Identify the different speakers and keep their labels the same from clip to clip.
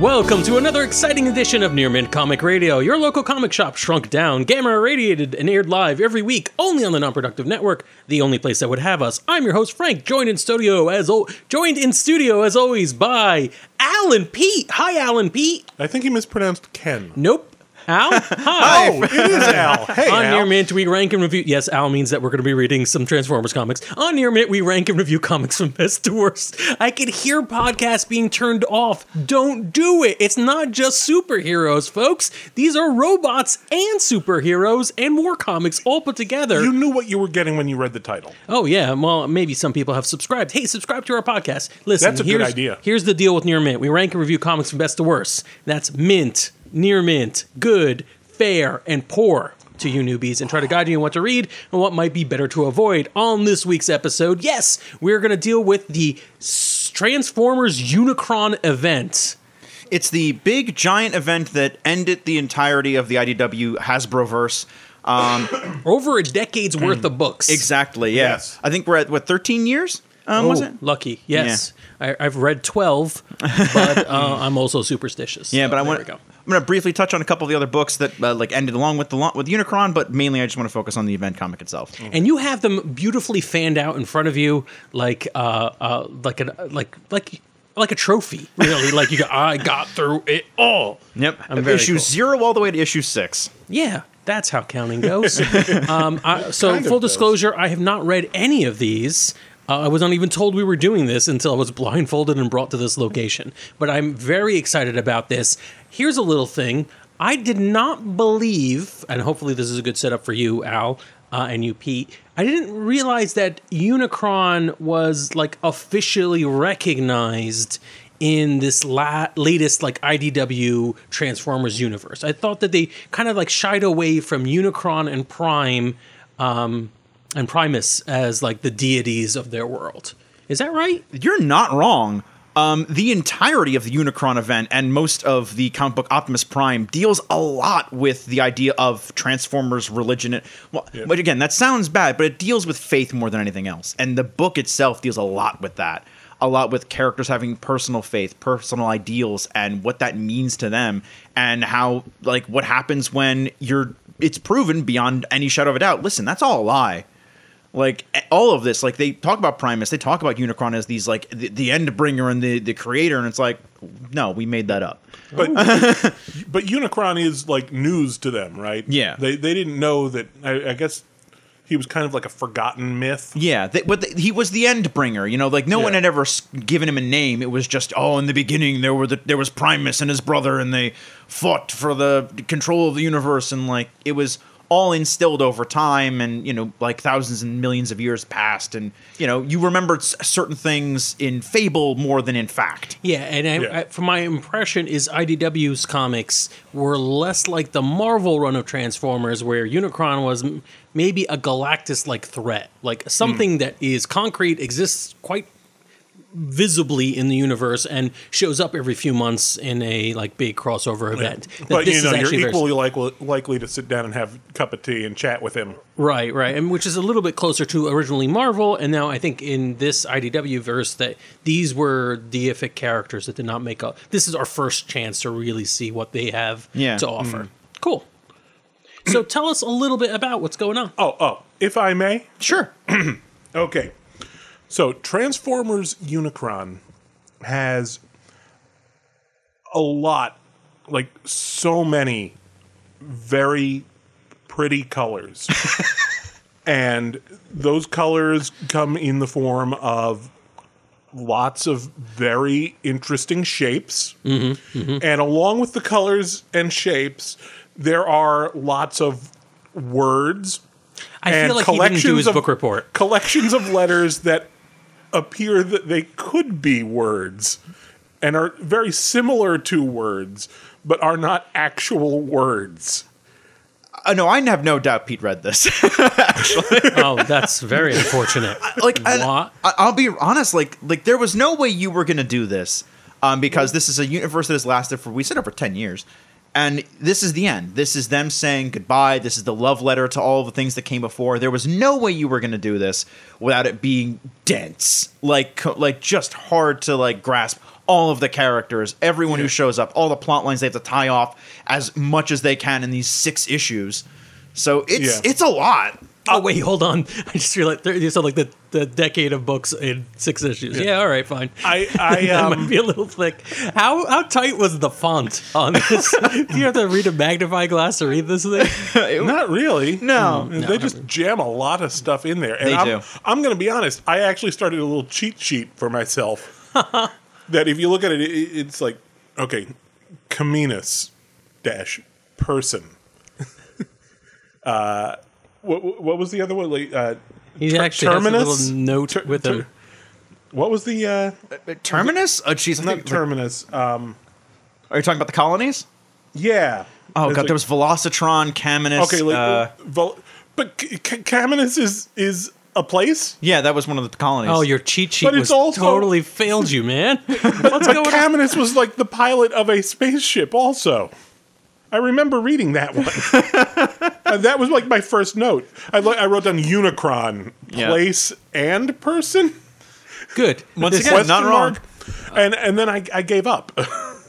Speaker 1: Welcome to another exciting edition of Near Mint Comic Radio, your local comic shop shrunk down, gamma irradiated, and aired live every week only on the Non-Productive Network, the only place that would have us. I'm your host Frank, joined in studio as o- joined in studio as always by Alan Pete. Hi, Alan Pete.
Speaker 2: I think he mispronounced Ken.
Speaker 1: Nope. Al. Hi.
Speaker 2: Oh, it is Al. Hey,
Speaker 1: On
Speaker 2: Al.
Speaker 1: Near Mint, we rank and review. Yes, Al means that we're going to be reading some Transformers comics. On Near Mint, we rank and review comics from best to worst. I could hear podcasts being turned off. Don't do it. It's not just superheroes, folks. These are robots and superheroes and more comics all put together.
Speaker 2: You knew what you were getting when you read the title.
Speaker 1: Oh yeah, well maybe some people have subscribed. Hey, subscribe to our podcast. Listen,
Speaker 2: That's a good idea.
Speaker 1: Here's the deal with Near Mint. We rank and review comics from best to worst. That's Mint, Near Mint, good, fair, and poor to you newbies and try to guide you in what to read and what might be better to avoid. On this week's episode, yes, we're going to deal with the Transformers Unicron event.
Speaker 3: It's the big giant event that ended the entirety of the IDW Hasbroverse. Um,
Speaker 1: Over a decade's worth of books.
Speaker 3: exactly. Yeah.
Speaker 2: Yes.
Speaker 3: I think we're at what 13 years. Um, was
Speaker 1: Oh,
Speaker 3: it?
Speaker 1: Lucky, yes. I, I've read 12, but uh, I'm also superstitious.
Speaker 3: Yeah,
Speaker 1: So
Speaker 3: but I
Speaker 1: there
Speaker 3: want.
Speaker 1: We go.
Speaker 3: I'm going to briefly touch on a couple of the other books that uh, like ended along with the with Unicron, but mainly I just want to focus on the event comic itself.
Speaker 1: and you have them beautifully fanned out in front of you, like uh, uh, like an like like like a trophy. Really, like you go, I got through it all.
Speaker 3: Yep.
Speaker 1: I'm very
Speaker 3: issue
Speaker 1: cool.
Speaker 3: zero all the way to issue six.
Speaker 1: Yeah, that's how counting goes. um, I, so,
Speaker 2: Kind
Speaker 1: full
Speaker 2: does.
Speaker 1: disclosure, I have not read any of these. Uh, I was not even told we were doing this until I was blindfolded and brought to this location. But I'm very excited about this. Here's a little thing I did not believe, and hopefully this is a good setup for you, Al, uh, and you, Pete. I didn't realize that Unicron was like officially recognized in this la- latest like IDW Transformers universe. I thought that they kind of like shied away from Unicron and Prime um, and Primus as like the deities of their world. Is that right?
Speaker 3: You're not wrong. Um, the entirety of the Unicron event and most of the comic book Optimus Prime deals a lot with the idea of Transformers religion. Well, but again, that sounds bad, but it deals with faith more than anything else. And the book itself deals a lot with that. A lot with characters having personal faith, personal ideals, and what that means to them, and how like what happens when you're. It's proven beyond any shadow of a doubt. Listen, that's all a lie like all of this like they talk about primus they talk about unicron as these like the, the end bringer and the, the creator and it's like no we made that up
Speaker 2: But but Unicron is like news to them, right?
Speaker 3: Yeah.
Speaker 2: They they didn't know that. I, I guess he was kind of like a forgotten myth.
Speaker 3: yeah they, but the, he was the end bringer you know like no one had ever given him a name it was just oh in the beginning there were the, there was primus and his brother and they fought for the control of the universe and like it was all instilled over time and you know like thousands and millions of years passed and you know you remembered s- certain things in fable more than in fact.
Speaker 1: Yeah, and I,
Speaker 2: Yeah.
Speaker 1: I, from my impression is IDW's comics were less like the Marvel run of Transformers, where Unicron was m- maybe a Galactus-like threat, like something hmm. that is concrete, exists quite visibly in the universe, and shows up every few months in a like big crossover event. That
Speaker 2: But
Speaker 1: this
Speaker 2: you
Speaker 1: is
Speaker 2: know, you're
Speaker 1: actually very-
Speaker 2: equally likely, likely to sit down and have a cup of tea and chat with him.
Speaker 1: Right, right, and which is a little bit closer to originally Marvel, and now I think in this IDW verse that these were deific characters that did not make up. This is our first chance to really see what they have
Speaker 3: Yeah.
Speaker 1: to offer. Mm. Cool. So tell us a little bit about what's going on.
Speaker 2: Oh, oh, if I may.
Speaker 3: sure
Speaker 2: Okay. So Transformers Unicron has a lot, like so many very pretty colors. and those colors come in the form of lots of very interesting shapes. Mm-hmm, mm-hmm. And along with the colors and shapes, there are lots of words
Speaker 1: I
Speaker 2: and
Speaker 1: feel like he didn't do
Speaker 2: collections
Speaker 1: his
Speaker 2: of-
Speaker 1: book report.
Speaker 2: collections of letters that appear that they could be words and are very similar to words but are not actual words.
Speaker 3: uh, no i have no doubt pete read this
Speaker 1: oh, that's very unfortunate.
Speaker 3: like I,
Speaker 1: What?
Speaker 3: I- I'll be honest, like like there was no way you were gonna do this, um, because this is a universe that has lasted for we said over ten years, and this is the end. This is them saying goodbye. This is the love letter to all of the things that came before. There was no way you were gonna do this without it being dense, like like just hard to like grasp all of the characters, everyone who shows up, all the plot lines they have to tie off as much as they can in these six issues. So it's
Speaker 2: Yeah.
Speaker 3: it's a lot.
Speaker 1: Oh wait, hold on. I just realized there- you said like the, the decade of books in six issues. Yeah, all right, fine.
Speaker 2: I, I
Speaker 1: that might
Speaker 2: um,
Speaker 1: be a little thick. How how tight was the font on this? Do you have to read a magnifying glass to read this thing?
Speaker 2: not really.
Speaker 3: No.
Speaker 2: they just jam a lot of stuff in there. And
Speaker 3: They
Speaker 2: I'm,
Speaker 3: do.
Speaker 2: I'm going to be honest. I actually started a little cheat sheet for myself. that if you look at it, it, it's like okay, Caminus dash person. uh, what, what was the other one? Like, uh,
Speaker 1: He
Speaker 2: Ter-
Speaker 1: actually has a
Speaker 2: terminus?
Speaker 1: little note
Speaker 2: Ter-
Speaker 1: with
Speaker 2: ter-
Speaker 1: him.
Speaker 2: what was the uh,
Speaker 3: Terminus? Oh, jeez. I
Speaker 2: not
Speaker 3: think-
Speaker 2: terminus? Um,
Speaker 3: Are you talking about the colonies?
Speaker 2: yeah.
Speaker 3: Oh
Speaker 2: It's
Speaker 3: god,
Speaker 2: like-
Speaker 3: there was Velocitron, Caminus.
Speaker 2: okay. Like,
Speaker 3: uh,
Speaker 2: Vol- but C- C- Caminus is is a place.
Speaker 3: yeah, that was one of the colonies.
Speaker 1: Oh, your cheat sheet
Speaker 2: But it's
Speaker 1: was
Speaker 2: also-
Speaker 1: totally failed you, man. What's
Speaker 2: But
Speaker 1: going on?
Speaker 2: Caminus was like the pilot of a spaceship, also. I remember reading that one. and that was like my first note. I, lo- I wrote down Unicron,
Speaker 3: Yeah.
Speaker 2: place and person.
Speaker 1: Good.
Speaker 3: Once
Speaker 1: This-
Speaker 3: again, not wrong.
Speaker 2: mark. And and then I, I gave up.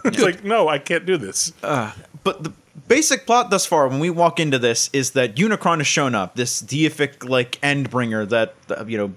Speaker 2: it's like no, I can't do this.
Speaker 3: But the basic plot thus far, when we walk into this, is that Unicron has shown up, this deific like endbringer that uh, you know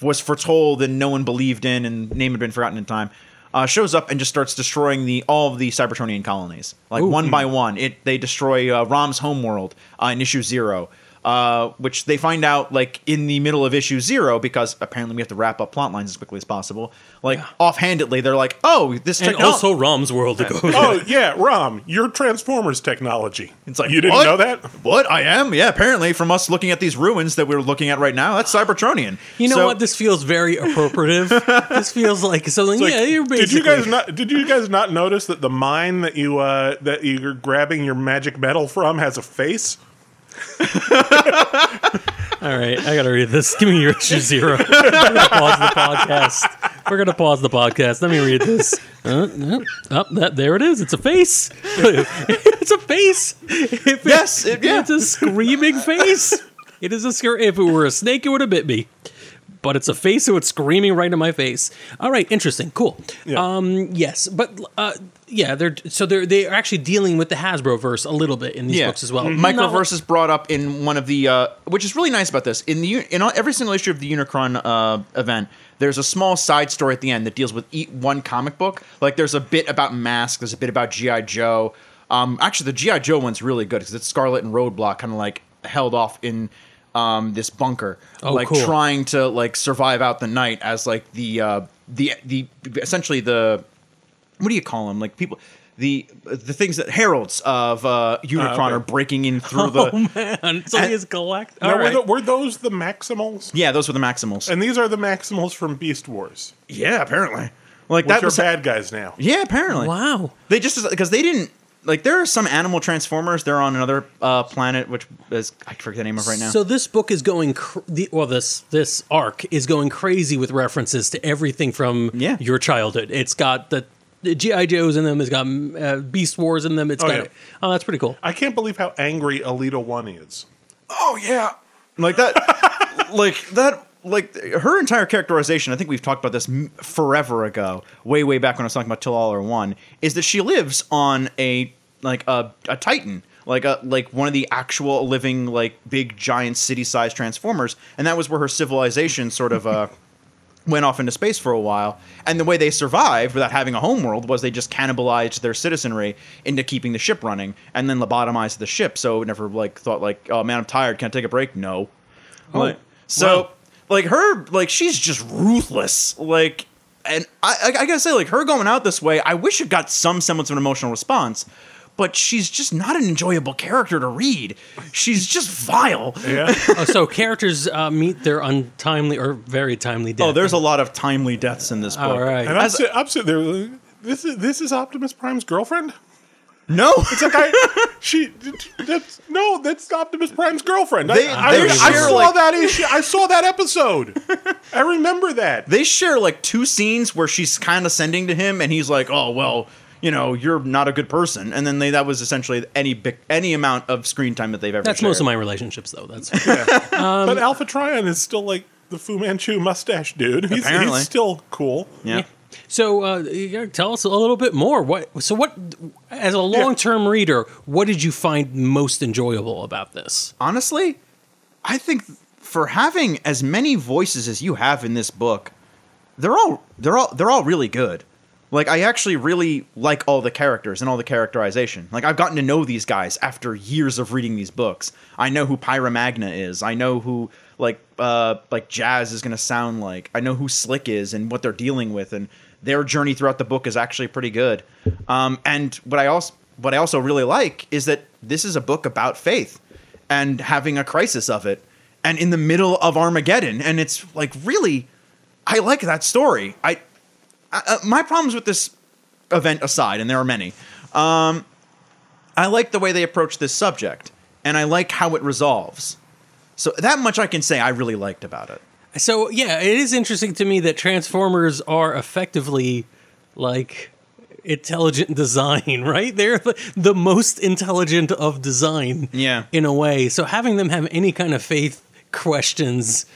Speaker 3: was foretold and no one believed in, and name had been forgotten in time. Uh, shows up and just starts destroying the all of the Cybertronian colonies, like
Speaker 1: Ooh.
Speaker 3: one by one. It they destroy uh, Rom's homeworld uh, in issue zero, uh, which they find out like in the middle of issue zero because apparently we have to wrap up plot lines as quickly as possible. Like offhandedly, they're like, "Oh, this
Speaker 1: and
Speaker 3: technology."
Speaker 1: also Rom's world to go.
Speaker 2: oh yeah, Rom, your Transformers technology.
Speaker 3: It's like
Speaker 2: you didn't
Speaker 3: what?
Speaker 2: know that.
Speaker 3: What I am? Yeah, apparently from us looking at these ruins that we're looking at right now, that's Cybertronian.
Speaker 1: You know
Speaker 3: So-
Speaker 1: what? This feels very appropriative. this feels like something.
Speaker 2: Like,
Speaker 1: yeah, you're
Speaker 2: did you guys not? Did you guys not notice that the mine that you uh, that you're grabbing your magic metal from has a face?
Speaker 1: All right, I gotta read this. Give me your issue zero. We're gonna pause the podcast. We're gonna pause the podcast. Let me read this. Uh, uh, oh, that there it is. It's a face. it's a face. If it-
Speaker 3: Yes, it- yeah.
Speaker 1: it's a screaming face. It is a scare. If it were a snake, it would have bit me. But it's a face, so it's screaming right in my face. All right, interesting, cool.
Speaker 2: Yeah.
Speaker 1: Um, yes, but uh, yeah, they're so they're they're actually dealing with the Hasbro verse a little bit in these books as well. Not-
Speaker 3: Microverse is brought up in one of the, uh, which is really nice about this. In the in all, every single issue of the Unicron uh, event, there's a small side story at the end that deals with e- one comic book. Like there's a bit about Mask, there's a bit about GI Joe. Um, actually, the GI Joe one's really good because it's Scarlett and Roadblock, kind of like held off in um, this bunker,
Speaker 1: Oh,
Speaker 3: like
Speaker 1: cool.
Speaker 3: trying to like survive out the night as like the uh, the the essentially the what do you call them? Like people, the the things that heralds of uh, Unicron
Speaker 2: okay.
Speaker 3: are breaking in through the.
Speaker 1: Oh man, so he is collect.
Speaker 2: Now,
Speaker 1: All
Speaker 2: were,
Speaker 1: right.
Speaker 2: tho- were those the Maximals?
Speaker 3: Yeah, those were the Maximals.
Speaker 2: And these are the Maximals from Beast Wars,
Speaker 3: yeah, apparently. Like
Speaker 2: which
Speaker 3: that
Speaker 2: are
Speaker 3: was
Speaker 2: bad guys now.
Speaker 3: Yeah, apparently.
Speaker 1: Wow.
Speaker 3: They just because they didn't like there are some animal transformers. They're on another uh, planet, which is I forget the name of right now.
Speaker 1: So this book is going, cr- the, well, this this arc is going crazy with references to everything from
Speaker 3: Yeah.
Speaker 1: your childhood. It's got the, the GI Joes in them. It's got uh, Beast Wars in them. It's
Speaker 2: Oh,
Speaker 1: got
Speaker 2: yeah.
Speaker 1: oh, that's pretty cool.
Speaker 2: I can't believe how angry Elita One is.
Speaker 3: oh yeah, like that, like that. Like her entire characterization, I think we've talked about this m- forever ago, way way back when I was talking about Till All Are One, is that she lives on a like a, a Titan, like a like one of the actual living like big giant city sized transformers, and that was where her civilization sort of uh went off into space for a while. And the way they survived without having a homeworld was they just cannibalized their citizenry into keeping the ship running and then lobotomized the ship. So it never like thought like, oh man, I'm tired. Can I take a break? No. Oh, like, so
Speaker 1: wow.
Speaker 3: like her, like she's just ruthless. Like, and I, I, I gotta say, like her going out this way, I wish it got some semblance of an emotional response. But she's just not an enjoyable character to read. She's just vile.
Speaker 2: Yeah.
Speaker 1: oh, so characters uh, meet their untimely or very timely death.
Speaker 3: Oh, there's a lot of timely deaths in this book.
Speaker 1: all right.
Speaker 2: and I'm,
Speaker 3: As-
Speaker 2: sit, I'm sitting there. This is this is Optimus Prime's girlfriend.
Speaker 3: No,
Speaker 2: It's like I, she, that's no, that's Optimus Prime's girlfriend. I-
Speaker 3: They-
Speaker 2: I,
Speaker 3: they
Speaker 2: I,
Speaker 3: share,
Speaker 2: saw
Speaker 3: like-
Speaker 2: that issue. I saw that episode. I remember that.
Speaker 3: they share like two scenes where she's kind of sending to him, and he's like, "Oh well, you know, you're not a good person." And then they that was essentially any big any amount of screen time that they've ever.
Speaker 1: That's
Speaker 3: shared.
Speaker 1: most of my relationships, though. That's
Speaker 3: Um,
Speaker 2: but Alpha Trion is still like the Fu Manchu mustache dude. He's,
Speaker 3: Apparently.
Speaker 2: he's still cool.
Speaker 3: Yeah.
Speaker 1: So, uh, you gotta tell us a little bit more. What? So, what? As a long-term reader, what did you find most enjoyable about this?
Speaker 3: honestly, I think for having as many voices as you have in this book, they're all they're all they're all really good. Like I actually really like all the characters and all the characterization. Like I've gotten to know these guys after years of reading these books. I know who Pyra Magna is. I know who like uh like Jazz is going to sound like. I know who Slick is and what they're dealing with and their journey throughout the book is actually pretty good. Um and what I also what I also really like is that this is a book about faith and having a crisis of it and in the middle of Armageddon and it's like really I like that story. I uh, my problems with this event aside and there are many. Um I like the way they approach this subject and I like how it resolves. So that much I can say I really liked about it.
Speaker 1: So, yeah, it is interesting to me that Transformers are effectively like intelligent design, right? They're the, most intelligent of design,
Speaker 3: Yeah.
Speaker 1: in a way. So, having them have any kind of faith questions,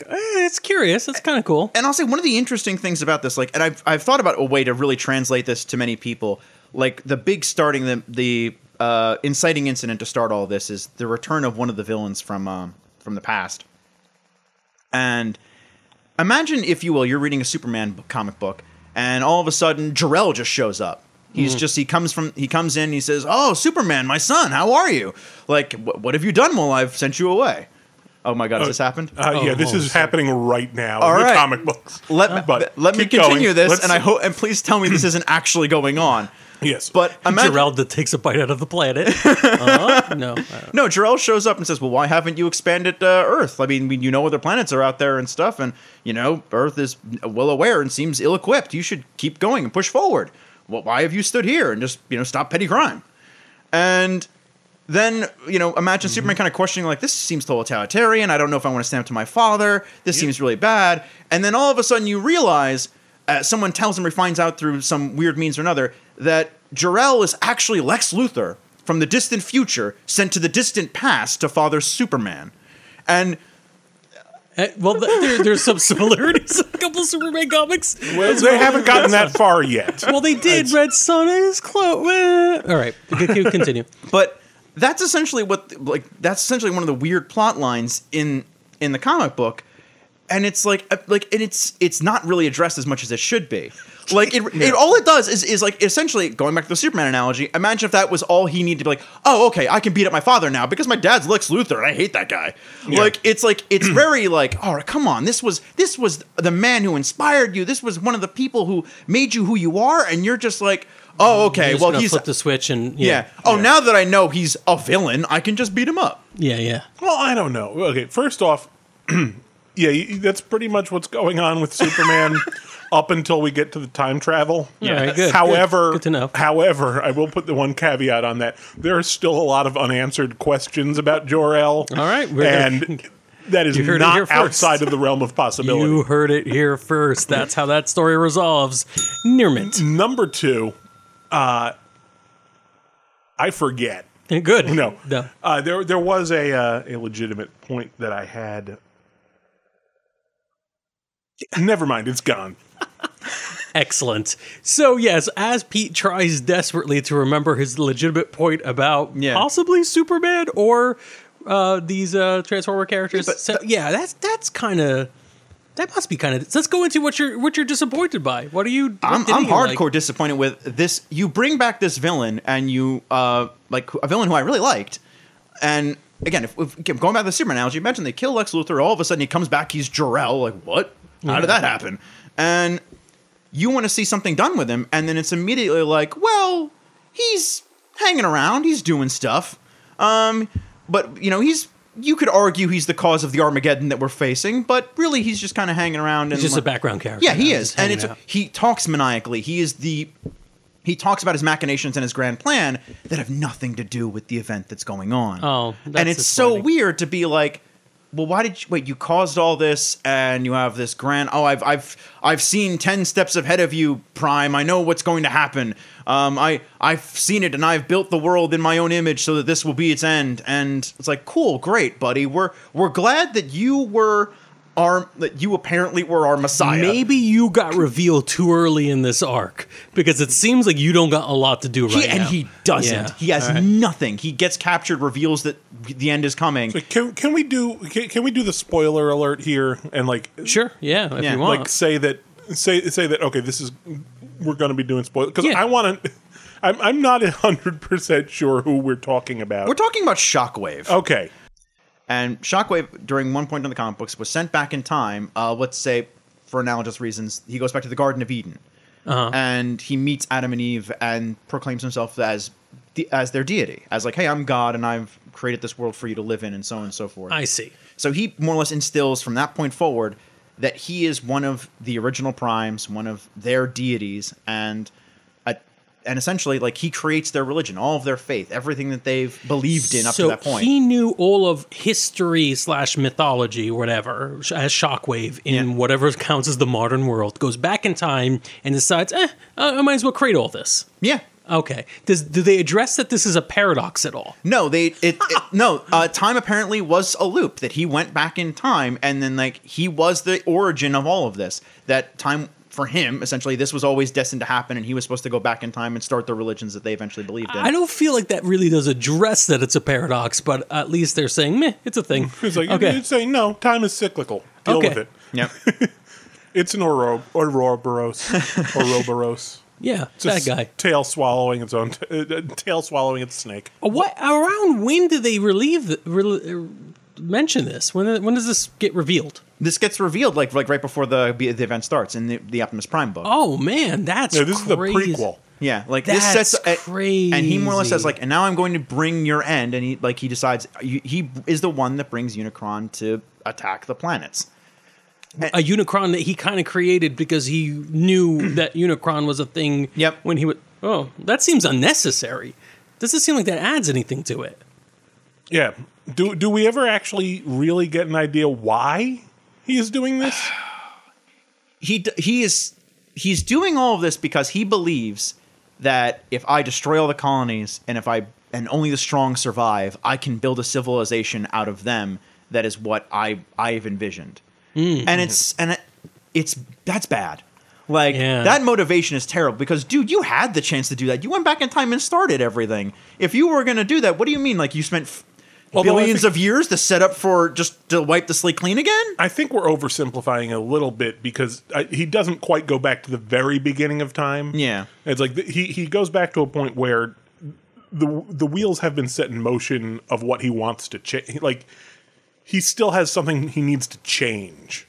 Speaker 1: it's curious. It's kind of cool.
Speaker 3: and I'll say one of the interesting things about this, like, and I've I've thought about a way to really translate this to many people. Like the big starting the the uh, inciting incident to start all this is the return of one of the villains from um, from the past. And imagine, if you will, you're reading a Superman comic book, and all of a sudden Jor-El just shows up. He's just he comes from he comes in. He says, "Oh, Superman, my son, how are you? Like, wh- what have you done while I've sent you away?" Oh my God, has this happened?
Speaker 2: Uh, yeah, this
Speaker 1: oh,
Speaker 2: is
Speaker 1: sorry.
Speaker 2: happening right now
Speaker 3: All
Speaker 2: in the comic books.
Speaker 3: let
Speaker 2: But
Speaker 3: let me
Speaker 2: keep going.
Speaker 3: continue this,
Speaker 2: Let's-
Speaker 3: and I hope and please tell me this isn't actually going on.
Speaker 2: Yes,
Speaker 3: But imagine,
Speaker 1: Geralda takes a bite out of the planet. uh, no, I
Speaker 3: no, Jor-El shows up and says, "Well, why haven't you expanded uh, Earth? I mean, you know other planets are out there and stuff, and you know Earth is well aware and seems ill-equipped. You should keep going and push forward. Well, why have you stood here and just you know stop petty crime?" And then you know imagine
Speaker 2: Mm-hmm.
Speaker 3: Superman kind of questioning like, "This seems totalitarian. I don't know if I want to stand up to my father. This seems really bad." And then all of a sudden you realize. Uh, someone tells him or finds out through some weird means or another that Jor-El is actually Lex Luthor from the distant future sent to the distant past to father Superman. And
Speaker 1: Eh, well, th- there, there's some similarities in a couple of Superman comics.
Speaker 2: well, they haven't gotten that far yet.
Speaker 1: Well, they did. Red Son is close. All right, c- c- continue.
Speaker 3: but that's essentially what like that's essentially one of the weird plot lines in in the comic book. And it's like uh, like and it's it's not really addressed as much as it should be. Like it, it all it does is is like essentially going back to the Superman analogy. Imagine if that was all he needed to be like, oh okay, I can beat up my father now because my dad's Lex Luthor and I hate that guy. Like it's like it's very like, all right, come on, this was this was the man who inspired you. This was one of the people who made you who you are, and you're just like, oh okay,
Speaker 1: You're just
Speaker 3: well
Speaker 1: gonna
Speaker 3: he's
Speaker 1: flip the switch and
Speaker 3: yeah.
Speaker 1: yeah,
Speaker 3: Oh, now that I know he's a villain, I can just beat him up.
Speaker 1: yeah, yeah.
Speaker 2: Well, I don't know. Okay, first off, yeah, y- that's pretty much what's going on with Superman up until we get to the time travel.
Speaker 1: Yeah, All right, good.
Speaker 2: However,
Speaker 1: good, good to know.
Speaker 2: however, I will put the one caveat on that. There are still a lot of unanswered questions about Jor-El.
Speaker 1: All right, we're gonna-
Speaker 2: and that is
Speaker 1: You heard it here
Speaker 2: not
Speaker 1: first.
Speaker 2: outside of the realm of possibility.
Speaker 1: You heard it here first. That's how that story resolves. Nearmint.
Speaker 2: Number two, uh, I forget.
Speaker 1: Good.
Speaker 2: No,
Speaker 1: No.
Speaker 2: Uh, there there was a uh, a legitimate point that I had. Never mind, it's gone.
Speaker 1: Excellent. So, yes, as Pete tries desperately to remember his legitimate point about
Speaker 3: Yeah.
Speaker 1: possibly Superman or uh, these uh, Transformer characters,
Speaker 3: but
Speaker 1: so, yeah, that's that's kind of that must be kind of. Let's go into what you're what you're disappointed by. What are you? what
Speaker 3: I'm, I'm
Speaker 1: you
Speaker 3: hardcore
Speaker 1: like?
Speaker 3: disappointed with this. You bring back this villain, and you uh like a villain who I really liked, and again, if, if going back to the Superman analogy, imagine they kill Lex Luthor, all of a sudden he comes back, he's Jor-El. Like what? How did that happen? And you want to see something done with him, and then it's immediately like, well, he's hanging around, he's doing stuff. Um, but you know, he's you could argue he's the cause of the Armageddon that we're facing, but really he's just kind of hanging around. And
Speaker 1: He's just
Speaker 3: like-
Speaker 1: a background character.
Speaker 3: yeah, he
Speaker 1: now,
Speaker 3: is, and it's
Speaker 1: out.
Speaker 3: he talks maniacally. He is the he talks about his machinations and his grand plan that have nothing to do with the event that's going on.
Speaker 1: Oh,
Speaker 3: and it's so weird to be like, well, why did you wait? You caused all this, and you have this grand. Oh, I've I've I've seen ten steps ahead of you, Prime. I know what's going to happen. Um, I I've seen it, and I've built the world in my own image, so that this will be its end. And it's like, cool, great, buddy. We're we're glad that you were our that you apparently were our messiah.
Speaker 1: Maybe you got revealed too early in this arc because it seems like you don't got a lot to do right
Speaker 3: He, and he doesn't.
Speaker 1: Yeah.
Speaker 3: He has
Speaker 1: All right.
Speaker 3: nothing. He gets captured, reveals that the end is coming.
Speaker 2: Like, can can we do can, can we do the spoiler alert here and like
Speaker 1: Sure, yeah, if
Speaker 3: Yeah,
Speaker 1: you want.
Speaker 2: like say that say say that okay this is we're going to be doing spoiler because
Speaker 1: Yeah.
Speaker 2: I want to. I'm I'm not hundred percent sure who we're talking about.
Speaker 3: We're talking about Shockwave.
Speaker 2: okay,
Speaker 3: And Shockwave, during one point in the comic books, was sent back in time. Uh, let's say, for analogous reasons, he goes back to the Garden of Eden,
Speaker 1: Uh-huh.
Speaker 3: and he meets Adam and Eve and proclaims himself as de- as their deity, as like, "Hey, I'm God, and I've created this world for you to live in," and so on and so forth.
Speaker 1: I see.
Speaker 3: So he more or less instills from that point forward that he is one of the original primes, one of their deities, and uh, and essentially like he creates their religion, all of their faith, everything that they've believed in up
Speaker 1: so
Speaker 3: to that point.
Speaker 1: he knew all of history slash mythology, whatever, as Shockwave in
Speaker 3: Yeah.
Speaker 1: whatever counts as the modern world. Goes back in time and decides, eh, I I might as well create all this.
Speaker 3: yeah.
Speaker 1: Okay. Does do they address that this is a paradox at all?
Speaker 3: No, they it, it no. Uh, time apparently was a loop that he went back in time, and then like he was the origin of all of this. That time for him, essentially, this was always destined to happen, and he was supposed to go back in time and start the religions that they eventually believed in.
Speaker 1: I don't feel like that really does address that it's a paradox, but at least they're saying, meh, it's a thing.
Speaker 2: it's like
Speaker 1: okay.
Speaker 2: it's saying no, time is cyclical. Deal
Speaker 1: Okay.
Speaker 2: with it.
Speaker 3: Yep.
Speaker 2: It's an Oro- Ouroboros. Ouroboros.
Speaker 1: Yeah,
Speaker 2: It's
Speaker 1: that
Speaker 2: just
Speaker 1: guy.
Speaker 2: tail swallowing its own t- uh, tail swallowing its snake.
Speaker 1: What around when do they relieve the, re, uh, mention this? When when does this get revealed?
Speaker 3: this gets revealed like like right before the the event starts in the, the Optimus Prime book.
Speaker 1: Oh man, that's
Speaker 2: Yeah, this is the prequel.
Speaker 3: Yeah, like
Speaker 1: That's
Speaker 3: this sets a- and he more or less says like, and now I'm going to bring your end, and he like he decides he he is the one that brings Unicron to attack the planets.
Speaker 1: A Unicron that he kind of created because he knew that Unicron was a thing.
Speaker 3: Yep.
Speaker 1: When he would, oh, that seems unnecessary. Doesn't seem like that adds anything to it.
Speaker 2: Yeah. Do do we ever actually really get an idea why he is doing this?
Speaker 3: he he is he's doing all of this because he believes that if I destroy all the colonies and if I and only the strong survive, I can build a civilization out of them that is what I I've envisioned. Mm. And it's and it, it's that's bad. Like
Speaker 1: Yeah.
Speaker 3: that motivation is terrible because dude, you had the chance to do that. You went back in time and started everything. If you were going to do that, what do you mean like you spent f-
Speaker 2: Although
Speaker 3: billions
Speaker 2: think-
Speaker 3: of years to set up for just to wipe the slate clean again?
Speaker 2: I think we're oversimplifying a little bit because I, he doesn't quite go back to the very beginning of time.
Speaker 3: Yeah.
Speaker 2: It's like the, he he goes back to a point where the the wheels have been set in motion of what he wants to change. Like he still has something he needs to change.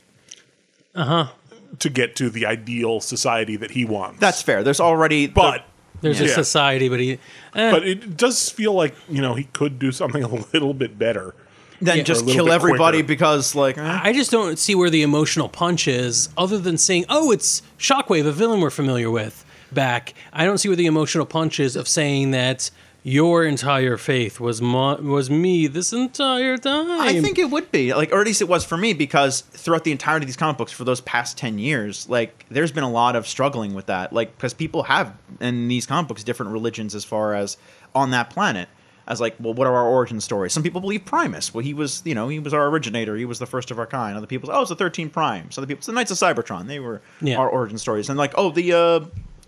Speaker 2: Uh huh.
Speaker 1: Uh-huh.
Speaker 2: To get to the ideal society that he wants.
Speaker 3: That's fair. There's already the-
Speaker 2: but
Speaker 1: There's a society, but he. eh,
Speaker 2: but it does feel like you know he could do something a little bit better.
Speaker 3: than
Speaker 1: Yeah.
Speaker 3: just
Speaker 2: Or a little
Speaker 3: kill everybody
Speaker 2: quicker.
Speaker 3: because like eh.
Speaker 1: I just don't see where the emotional punch is, other than saying, "Oh, it's Shockwave, a villain we're familiar with." Back, I don't see where the emotional punch is of saying that your entire faith was mo- was me this entire time.
Speaker 3: I think it would be like, or at least it was for me because throughout the entirety of these comic books for those past ten years, like there's been a lot of struggling with that, like because people have in these comic books different religions as far as on that planet. As like, well, what are our origin stories? Some people believe Primus. Well, he was, you know, he was our originator. He was the first of our kind. Other people, say, oh, it's the Thirteen Primes. Other people, it's the Knights of Cybertron. They were
Speaker 1: Yeah.
Speaker 3: our origin stories. And like, oh, the uh,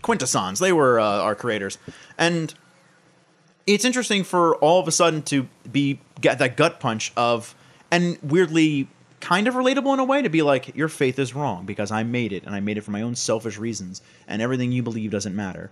Speaker 3: Quintessons. They were uh, our creators. And it's interesting for all of a sudden to be get that gut punch of and weirdly kind of relatable in a way to be like your faith is wrong because I made it and I made it for my own selfish reasons and everything you believe doesn't matter.